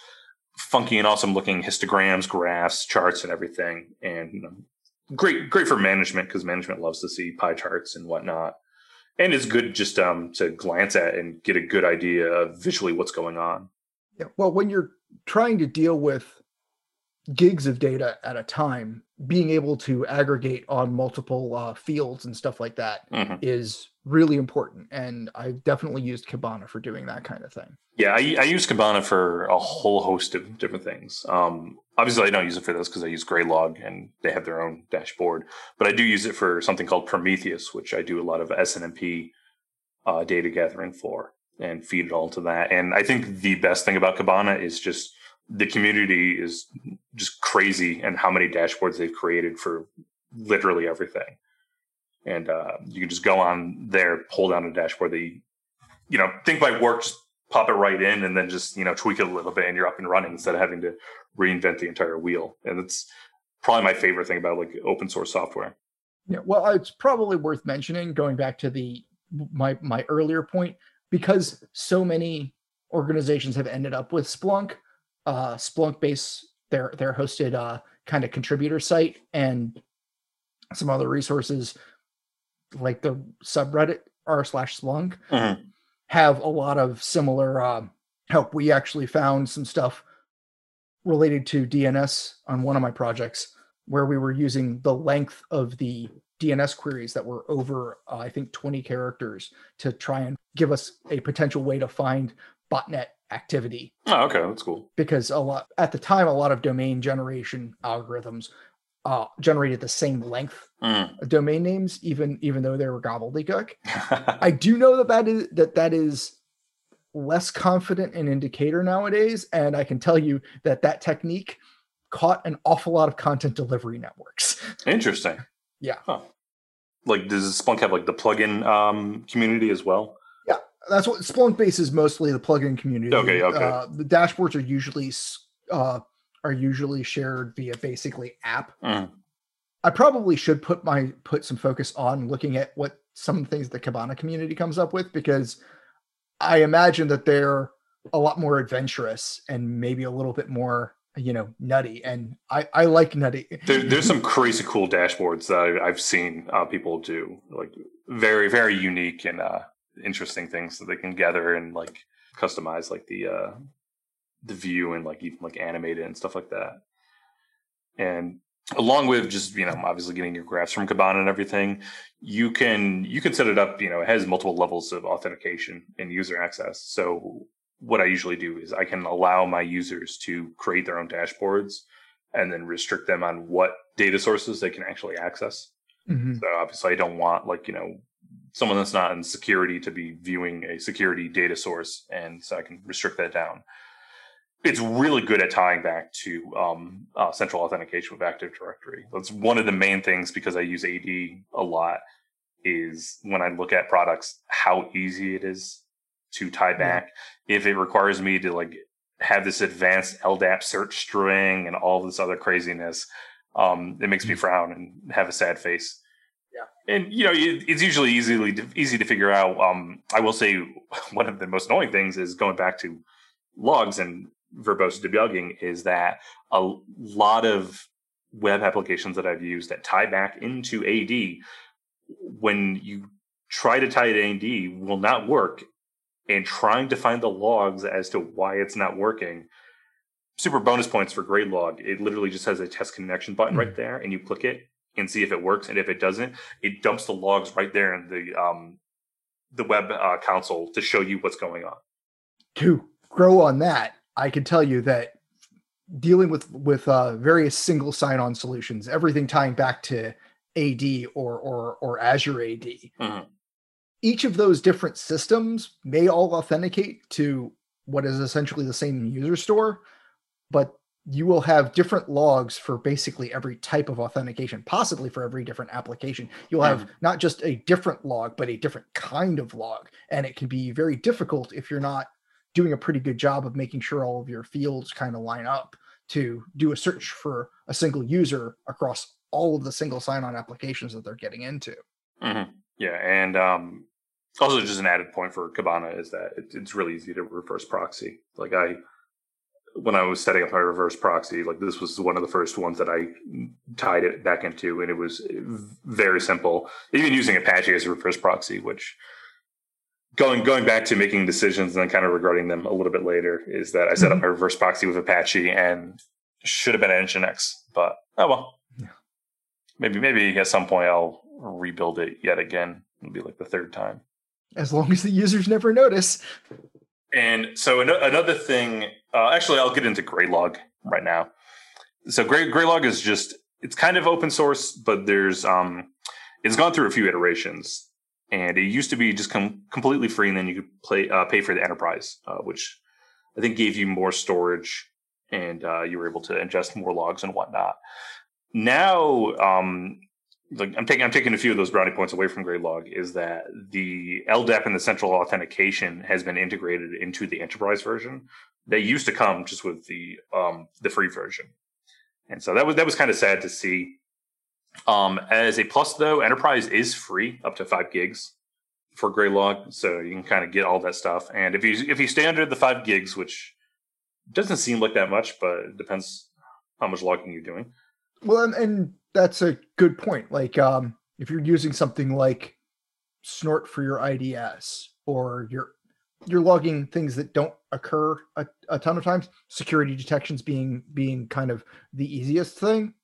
funky and awesome looking histograms, graphs, charts, and everything. And you know, great, great for management because management loves to see pie charts and whatnot. And it's good just um, to glance at and get a good idea of visually what's going on. Yeah. Well, when you're trying to deal with gigs of data at a time, being able to aggregate on multiple uh, fields and stuff like that mm-hmm. is really important. And I've definitely used Kibana for doing that kind of thing. Yeah, I, I use Kibana for a whole host of different things. Um, obviously, I don't use it for this because I use Graylog and they have their own dashboard. But I do use it for something called Prometheus, which I do a lot of SNMP uh, data gathering for and feed it all to that. And I think the best thing about Kibana is just the community is just crazy and how many dashboards they've created for literally everything. And uh, you can just go on there, pull down a dashboard that you, you know, think might work, just pop it right in and then just, you know, tweak it a little bit and you're up and running instead of having to reinvent the entire wheel. And it's probably my favorite thing about like open source software. Yeah, well, it's probably worth mentioning going back to the my my earlier point because so many organizations have ended up with Splunk uh, Splunk base their their hosted uh, kind of contributor site and some other resources like the subreddit r slash Splunk mm-hmm. have a lot of similar uh, help. We actually found some stuff related to DNS on one of my projects where we were using the length of the DNS queries that were over, uh, I think, 20 characters to try and give us a potential way to find botnet activity. Oh, okay, that's cool. Because a lot at the time, a lot of domain generation algorithms uh, generated the same length Mm. of domain names, even even though they were gobbledygook. I do know that that is that that is less confident an indicator nowadays, and I can tell you that that technique caught an awful lot of content delivery networks. Interesting. Yeah. Huh. Like, does Splunk have like the plugin um, community as well? That's what Splunk base is mostly the plugin community. Okay, okay. Uh, the dashboards are usually uh, are usually shared via basically app. Mm. I probably should put my put some focus on looking at what some of the things the Kibana community comes up with because I imagine that they're a lot more adventurous and maybe a little bit more you know nutty and I I like nutty. There, there's some crazy cool dashboards that I've seen uh, people do, like very, very unique and uh, interesting things that they can gather and like customize, like the uh, the view and like even like animate it and stuff like that. And along with just you know obviously getting your graphs from Kibana and everything, you can you can set it up. You know, it has multiple levels of authentication and user access. So what I usually do is I can allow my users to create their own dashboards and then restrict them on what data sources they can actually access. Mhm. So obviously, I don't want like you know someone that's not in security to be viewing a security data source, and so I can restrict that down. It's really good at tying back to um, uh, central authentication with Active Directory. That's one of the main things because I use AD a lot. Is when I look at products, how easy it is to tie back. If it requires me to like have this advanced LDAP search string and all this other craziness, um, it makes me frown and have a sad face. Yeah. And you know, it's usually easily easy to figure out. Um, I will say one of the most annoying things is going back to logs and verbose debugging is that a lot of web applications that I've used that tie back into AD, when you try to tie it to AD, will not work. And trying to find the logs as to why it's not working super bonus points for Graylog. It literally just has a test connection button right there, and you click it and see if it works. And if it doesn't, it dumps the logs right there in the um, the web uh, console to show you what's going on. to grow on that, I can tell you that dealing with with uh, various single sign-on solutions, everything tying back to AD or or or Azure AD, Mhm. each of those different systems may all authenticate to what is essentially the same user store, but you will have different logs for basically every type of authentication, possibly for every different application. You'll have not just a different log, but a different kind of log. And it can be very difficult if you're not doing a pretty good job of making sure all of your fields kind of line up to do a search for a single user across all of the single sign-on applications that they're getting into. Mhm. Yeah, and um, also just an added point for Kibana is that it, it's really easy to reverse proxy. Like I, when I was setting up my reverse proxy, like this was one of the first ones that I tied it back into, and it was very simple. Even using Apache as a reverse proxy, which going going back to making decisions and then kind of regretting them a little bit later, is that I set up mm-hmm. my reverse proxy with Apache and should have been at Nginx, but oh well. Yeah. Maybe maybe at some point I'll rebuild it yet again. It'll be like the third time. As long as the users never notice. And so another thing, uh, actually, I'll get into Graylog right now. So Gray Graylog is just it's kind of open source, but there's um, it's gone through a few iterations, and it used to be just com- completely free, and then you could play uh, pay for the enterprise, uh, which I think gave you more storage, and uh, you were able to ingest more logs and whatnot. Now, um, like I'm taking I'm taking a few of those brownie points away from Graylog is that the LDAP and the central authentication has been integrated into the enterprise version. They used to come just with the um, the free version, and so that was that was kind of sad to see. Um, as a plus, though, enterprise is free up to five gigs for Graylog, so you can kind of get all that stuff. And if you if you stay under the five gigs, which doesn't seem like that much, but it depends how much logging you're doing. Well, and, and that's a good point. Like, um, if you're using something like Snort for your IDS, or you're you're logging things that don't occur a, a ton of times, security detections being being kind of the easiest thing.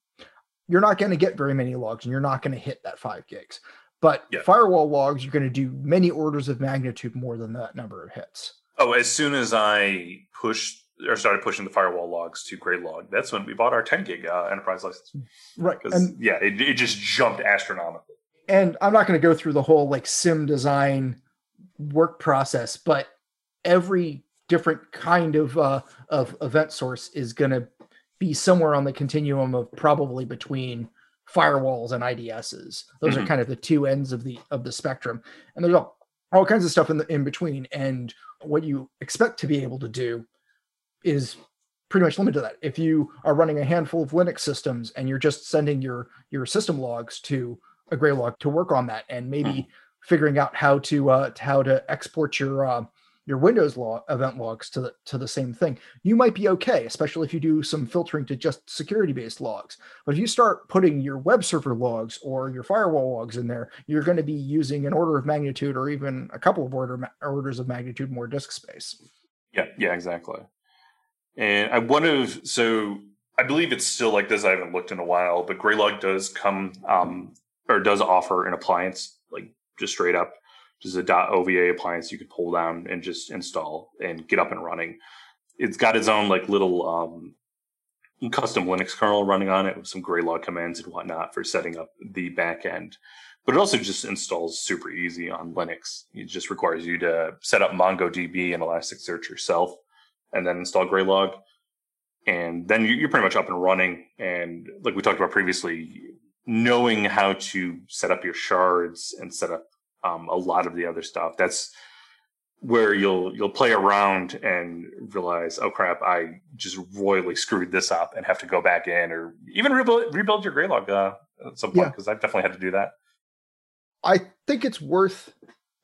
you're not going to get very many logs and you're not going to hit that five gigs. But Yeah. firewall logs, you're going to do many orders of magnitude more than that number of hits. Oh, as soon as I pushed or started pushing the firewall logs to Graylog, that's when we bought our 10 gig uh, enterprise license. Right. And yeah, it, it just jumped astronomically. and I'm not going to go through the whole like SIEM design work process, but every different kind of uh, of event source is going to be somewhere on the continuum of probably between firewalls and IDSs. Those are Mhm. kind of the two ends of the of the spectrum, and there's all, all kinds of stuff in the in between. And what you expect to be able to do is pretty much limited to that. If you are running a handful of Linux systems and you're just sending your your system logs to a Graylog to work on that, and maybe figuring out how to uh, how to export your uh, your Windows log event logs to the to the same thing, you might be okay, especially if you do some filtering to just security based logs. But if you start putting your web server logs or your firewall logs in there, you're going to be using an order of magnitude or even a couple of order ma- orders of magnitude more disk space. Yeah, yeah, exactly. And I wonder if so. I believe it's still like this. I haven't looked in a while, but Graylog does come um, or does offer an appliance, like just straight up, just a .ova appliance you could pull down and just install and get up and running. It's got its own like little um, custom Linux kernel running on it with some Graylog commands and whatnot for setting up the back end. But it also just installs super easy on Linux. It just requires you to set up MongoDB and Elasticsearch yourself and then install Graylog. And then you- you're pretty much up and running. And like we talked about previously, knowing how to set up your shards and set up um, a lot of the other stuff, that's where you'll you'll play around and realize, oh crap, I just royally screwed this up and have to go back in or even rebuild rebuild your Graylog uh, at some point Yeah. because I've definitely had to do that. I think it's worth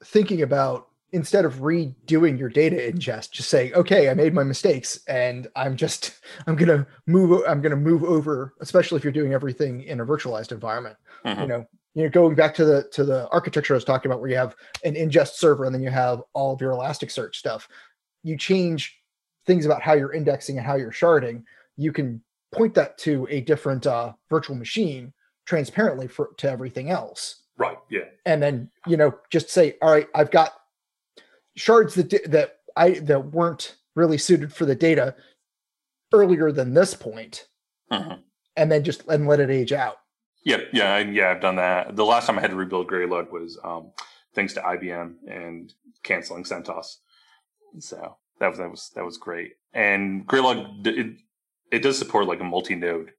thinking about instead of redoing your data ingest, just saying, okay, I made my mistakes and I'm just I'm gonna move o- I'm gonna move over, especially if you're doing everything in a virtualized environment. You Mhm. know, you know, going back to the to the architecture I was talking about where you have an ingest server and then you have all of your Elasticsearch stuff. You change things about how you're indexing and how you're sharding, you can point that to a different uh, virtual machine transparently for to everything else Right. Yeah. and then you know just say all right i've got shards that that i that weren't really suited for the data earlier than this point Mhm. and then just and let it age out Yeah, yeah, yeah. I've done that. The last time I had to rebuild Graylog was um, thanks to IBM and canceling CentOS. So that was that was that was great. And Graylog d- it it does support like a multi-node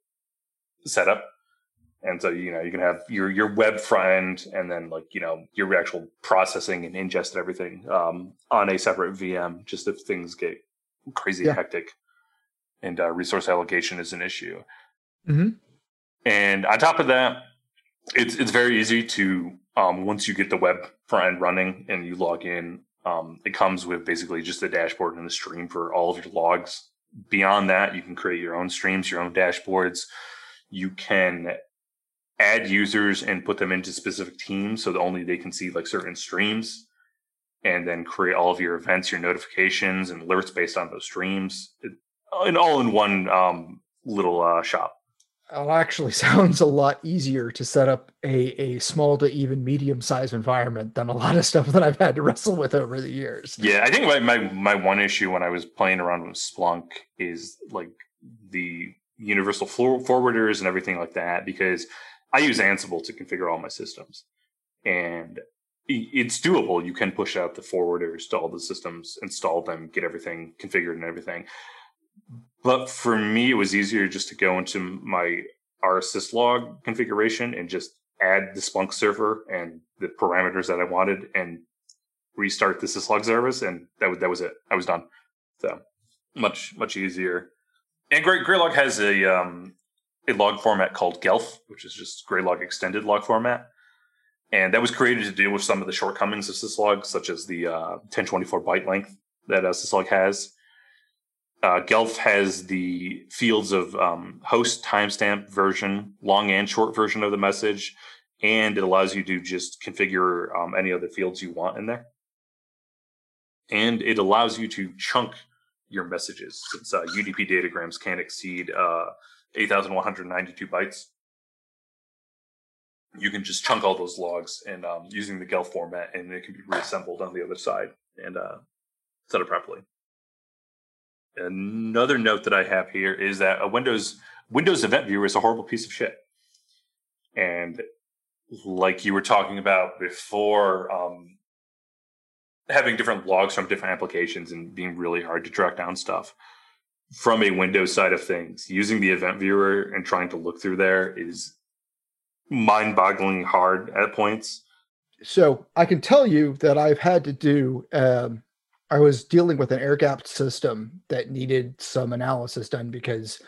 setup, and so you know you can have your your web front end and then like you know your actual processing and ingest and everything um, on a separate VM. Just if things get crazy Yeah. hectic and uh, resource allocation is an issue. Mhm. And on top of that, it's it's very easy to um, once you get the web front end running and you log in, um, it comes with basically just a dashboard and a stream for all of your logs. Beyond that, you can create your own streams, your own dashboards. You can add users and put them into specific teams so that only they can see like certain streams and then create all of your events, your notifications and alerts based on those streams. And all in one um, little uh, shop. it actually sounds a lot easier to set up a, a small to even medium sized environment than a lot of stuff that i've had to wrestle with over the years Yeah, I think my, my my one issue when I was playing around with Splunk is like the universal forwarders and everything like that because I use Ansible to configure all my systems, and it's doable. You can push out the forwarders to all the systems, install them, get everything configured and everything. But for me, it was easier just to go into my rsyslog configuration and just add the Splunk server and the parameters that I wanted and restart the syslog service, and that was that was it. I was done. So much much easier. And Gray, Graylog has a um, a log format called Gelf, which is just Graylog extended log format, and that was created to deal with some of the shortcomings of syslog, such as the uh, 1024 byte length that uh, syslog has. Uh, Gelf has the fields of um, host timestamp version, long and short version of the message, and it allows you to just configure um, any other fields you want in there. And it allows you to chunk your messages since uh, UDP datagrams can't exceed uh, 8,192 bytes. you can just chunk all those logs and um, using the Gelf format, and it can be reassembled on the other side and uh, set up properly. Another note that I have here is that a Windows Windows Event Viewer is a horrible piece of shit, and like you were talking about before, um, having different logs from different applications and being really hard to track down stuff from a Windows side of things, using the event viewer and trying to look through there is mind bogglingly hard at points. So I can tell you that I've had to do, um, I was dealing with an air gapped system that needed some analysis done because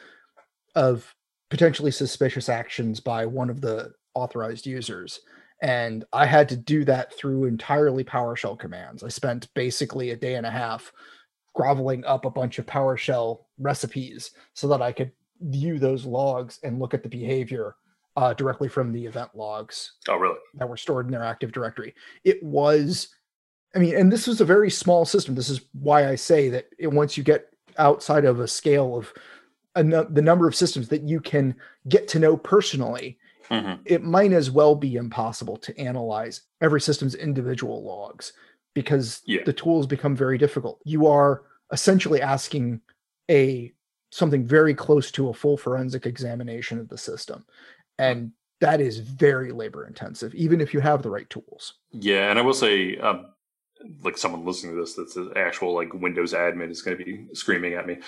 of potentially suspicious actions by one of the authorized users. And I had to do that through entirely PowerShell commands. I spent basically a day and a half groveling up a bunch of PowerShell recipes so that I could view those logs and look at the behavior uh, directly from the event logs. Oh, really? That were stored in their Active Directory. It was, I mean, and this was a very small system. This is why I say that it, once you get outside of a scale of a, the number of systems that you can get to know personally, mm-hmm. it might as well be impossible to analyze every system's individual logs because yeah. the tools become very difficult. You are essentially asking a something very close to a full forensic examination of the system. And that is very labor intensive, even if you have the right tools. Yeah, and I will say, um, like someone listening to this that's an actual like Windows admin is going to be screaming at me,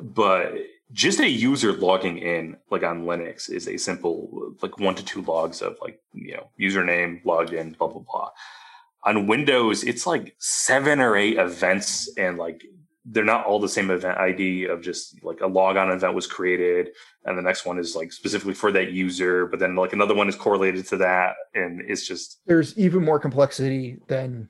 but just a user logging in like on Linux is a simple like one to two logs of like you know username logged in blah blah blah. On Windows, it's like seven or eight events and like they're not all the same event ID of just like a logon event was created and the next one is like specifically for that user, but then like another one is correlated to that. And it's just there's even more complexity than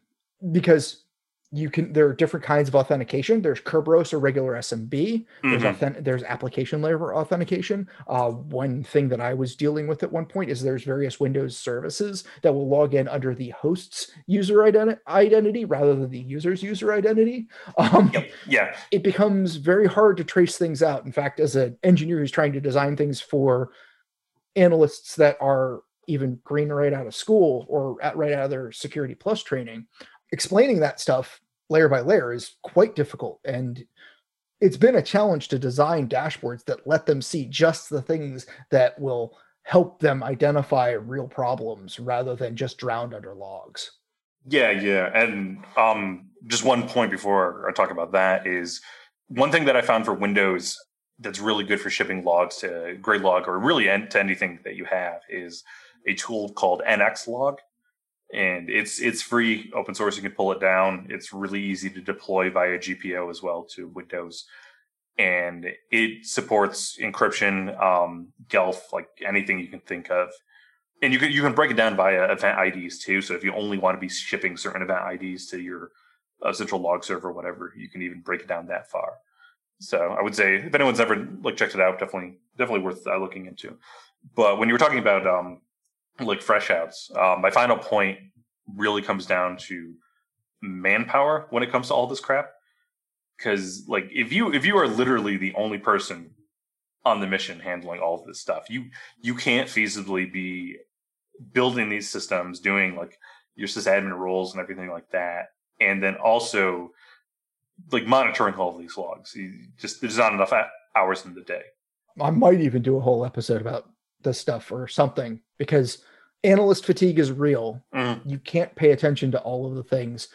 because you can there are different kinds of authentication. There's kerberos or regular smb mm-hmm. there's authentic, there's application layer authentication. Uh, one thing that i was dealing with at one point is there's various windows services that will log in under the host's user identi- identity rather than the user's user identity. Um, yep. yeah. it becomes very hard to trace things out. In fact as an engineer who's trying to design things for analysts that are even green right out of school or at, right out of their security plus training explaining that stuff layer by layer is quite difficult and it's been a challenge to design dashboards that let them see just the things that will help them identify real problems rather than just drowned under logs. Yeah yeah and um, just one point before i talk about that is one thing that i found for windows that's really good for shipping logs to Graylog or really to anything that you have is a tool called nxlog and it's it's free open source. You can pull it down. It's really easy to deploy via gpo as well to windows. And it supports encryption um gelf like anything you can think of. And you can you can break it down via event ids too. So if you only want to be shipping certain event ids to your uh, central log server whatever you can even break it down that far. So i would say if anyone's ever like checked it out definitely definitely worth uh, looking into. But when you were talking about um like fresh outs. Um, my final point really comes down to manpower when it comes to all this crap. Because like if you if you are literally the only person on the mission handling all of this stuff, you you can't feasibly be building these systems, doing like your sysadmin roles and everything like that, and then also like monitoring all these logs. You just there's not enough hours in the day. I might even do a whole episode about this stuff or something because analyst fatigue is real. Mm. You can't pay attention to all of the things,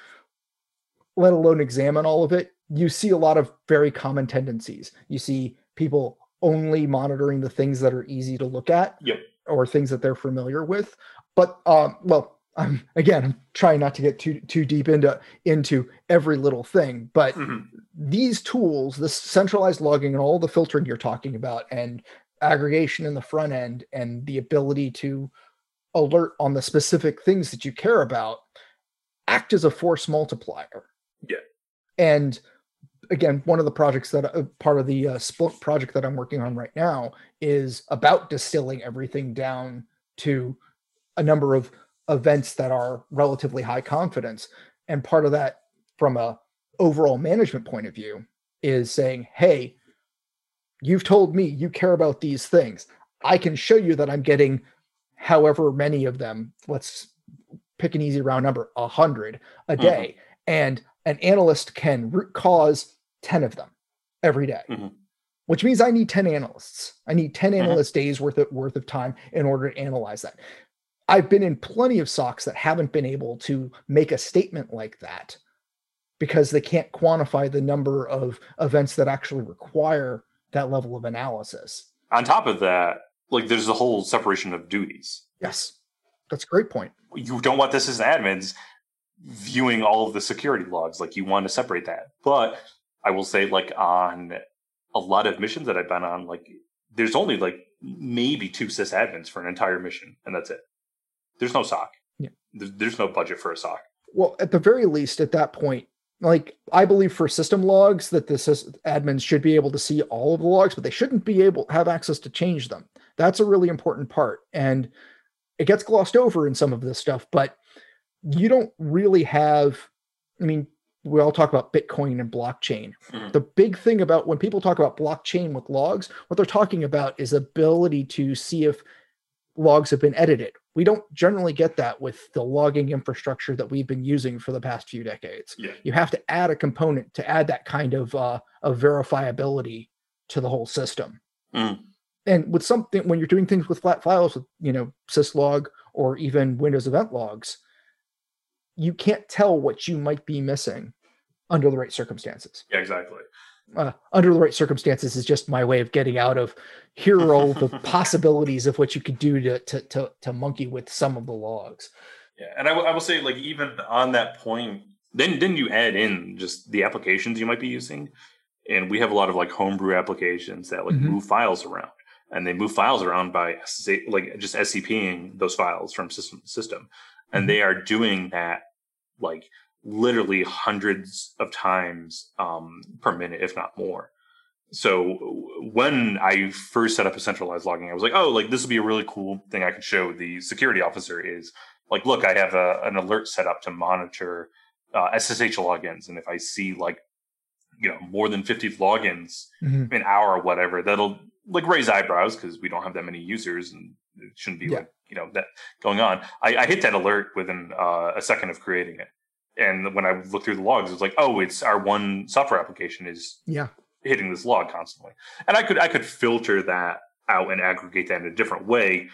let alone examine all of it. You see a lot of very common tendencies. You see people only monitoring the things that are easy to look at yep. or things that they're familiar with. But um, well, I'm again I'm trying not to get too too deep into into every little thing, but mm-hmm. these tools, this centralized logging and all the filtering you're talking about, and aggregation in the front end and the ability to alert on the specific things that you care about act as a force multiplier. Yeah. And again, one of the projects that uh, part of the uh, Splunk project that I'm working on right now is about distilling everything down to a number of events that are relatively high confidence. And part of that, from a overall management point of view, is saying, "Hey, you've told me you care about these things. I can show you that I'm getting however many of them, let's pick an easy round number, a hundred a Mhm. day, and an analyst can root cause 10 of them every day, Mhm. which means I need 10 analysts. I need 10 Mhm. analyst days worth of worth of time in order to analyze that. I've been in plenty of SOCs that haven't been able to make a statement like that because they can't quantify the number of events that actually require that level of analysis. On top of that, like there's a whole separation of duties. Yes. That's a great point. You don't want this as admins viewing all of the security logs. Like you want to separate that. But I will say, like on a lot of missions that I've been on, like there's only like maybe two sysadmins for an entire mission, and that's it. There's no SOC. Yeah. There's, there's no budget for a SOC. Well, at the very least, at that point, like I believe for system logs that the sys- admins should be able to see all of the logs, but they shouldn't be able have access to change them. That's a really important part, and it gets glossed over in some of this stuff. But you don't really have. I mean, we all talk about Bitcoin and blockchain. Mhm. The big thing about when people talk about blockchain with logs, what they're talking about is ability to see if logs have been edited. We don't generally get that with the logging infrastructure that we've been using for the past few decades. Yeah. You have to add a component to add that kind of uh, of verifiability to the whole system. Mm. And with something when you're doing things with flat files, with you know syslog or even Windows event logs, you can't tell what you might be missing under the right circumstances Yeah, exactly. Uh, under the right circumstances is just my way of getting out of here are all the possibilities of what you could do to, to to to monkey with some of the logs. Yeah, and I will- say, like, even on that point, then then you add in just the applications you might be using, and we have a lot of like homebrew applications that like Mhm. move files around, and they move files around by like just SCPing those files from system to system, and Mhm. they are doing that like literally hundreds of times um, per minute, if not more. So when I first set up a centralized logging, I was like, oh, like this would be a really cool thing I could show the security officer is like, look, I have a, an alert set up to monitor uh, SSH logins, and if I see like, you know, more than fifty logins Mhm. an hour or whatever, that'll like raise eyebrows because we don't have that many users, and it shouldn't be Yeah. like you know that going on. I, I hit that alert within uh, a second of creating it, and when I looked through the logs, it was like, oh, it's our one software application is Yeah, hitting this log constantly. And I could I could filter that out and aggregate that in a different way.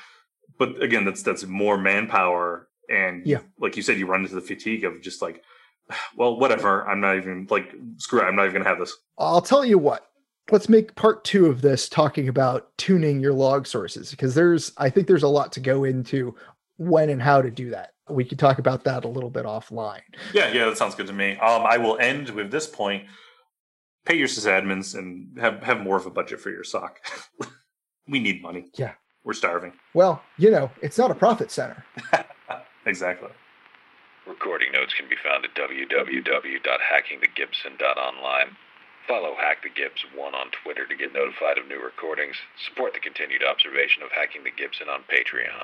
But again, that's that's more manpower and Yeah. like you said, you run into the fatigue of just like, well, whatever. I'm not even like screw it, I'm not even gonna have this. I'll tell you what. Let's make part two of this talking about tuning your log sources because there's I think there's a lot to go into when and how to do that. We could talk about that a little bit offline. Yeah, yeah, that sounds good to me. Um I will end with this point. Pay your sysadmins and have have more of a budget for your SOC. we need money. Yeah. We're starving. Well, you know, it's not a profit center. exactly. Recording notes can be found at www.hackingthegibson.online. Follow Hack the Gibbs 1 on Twitter to get notified of new recordings. Support the continued observation of Hacking the Gibson on Patreon.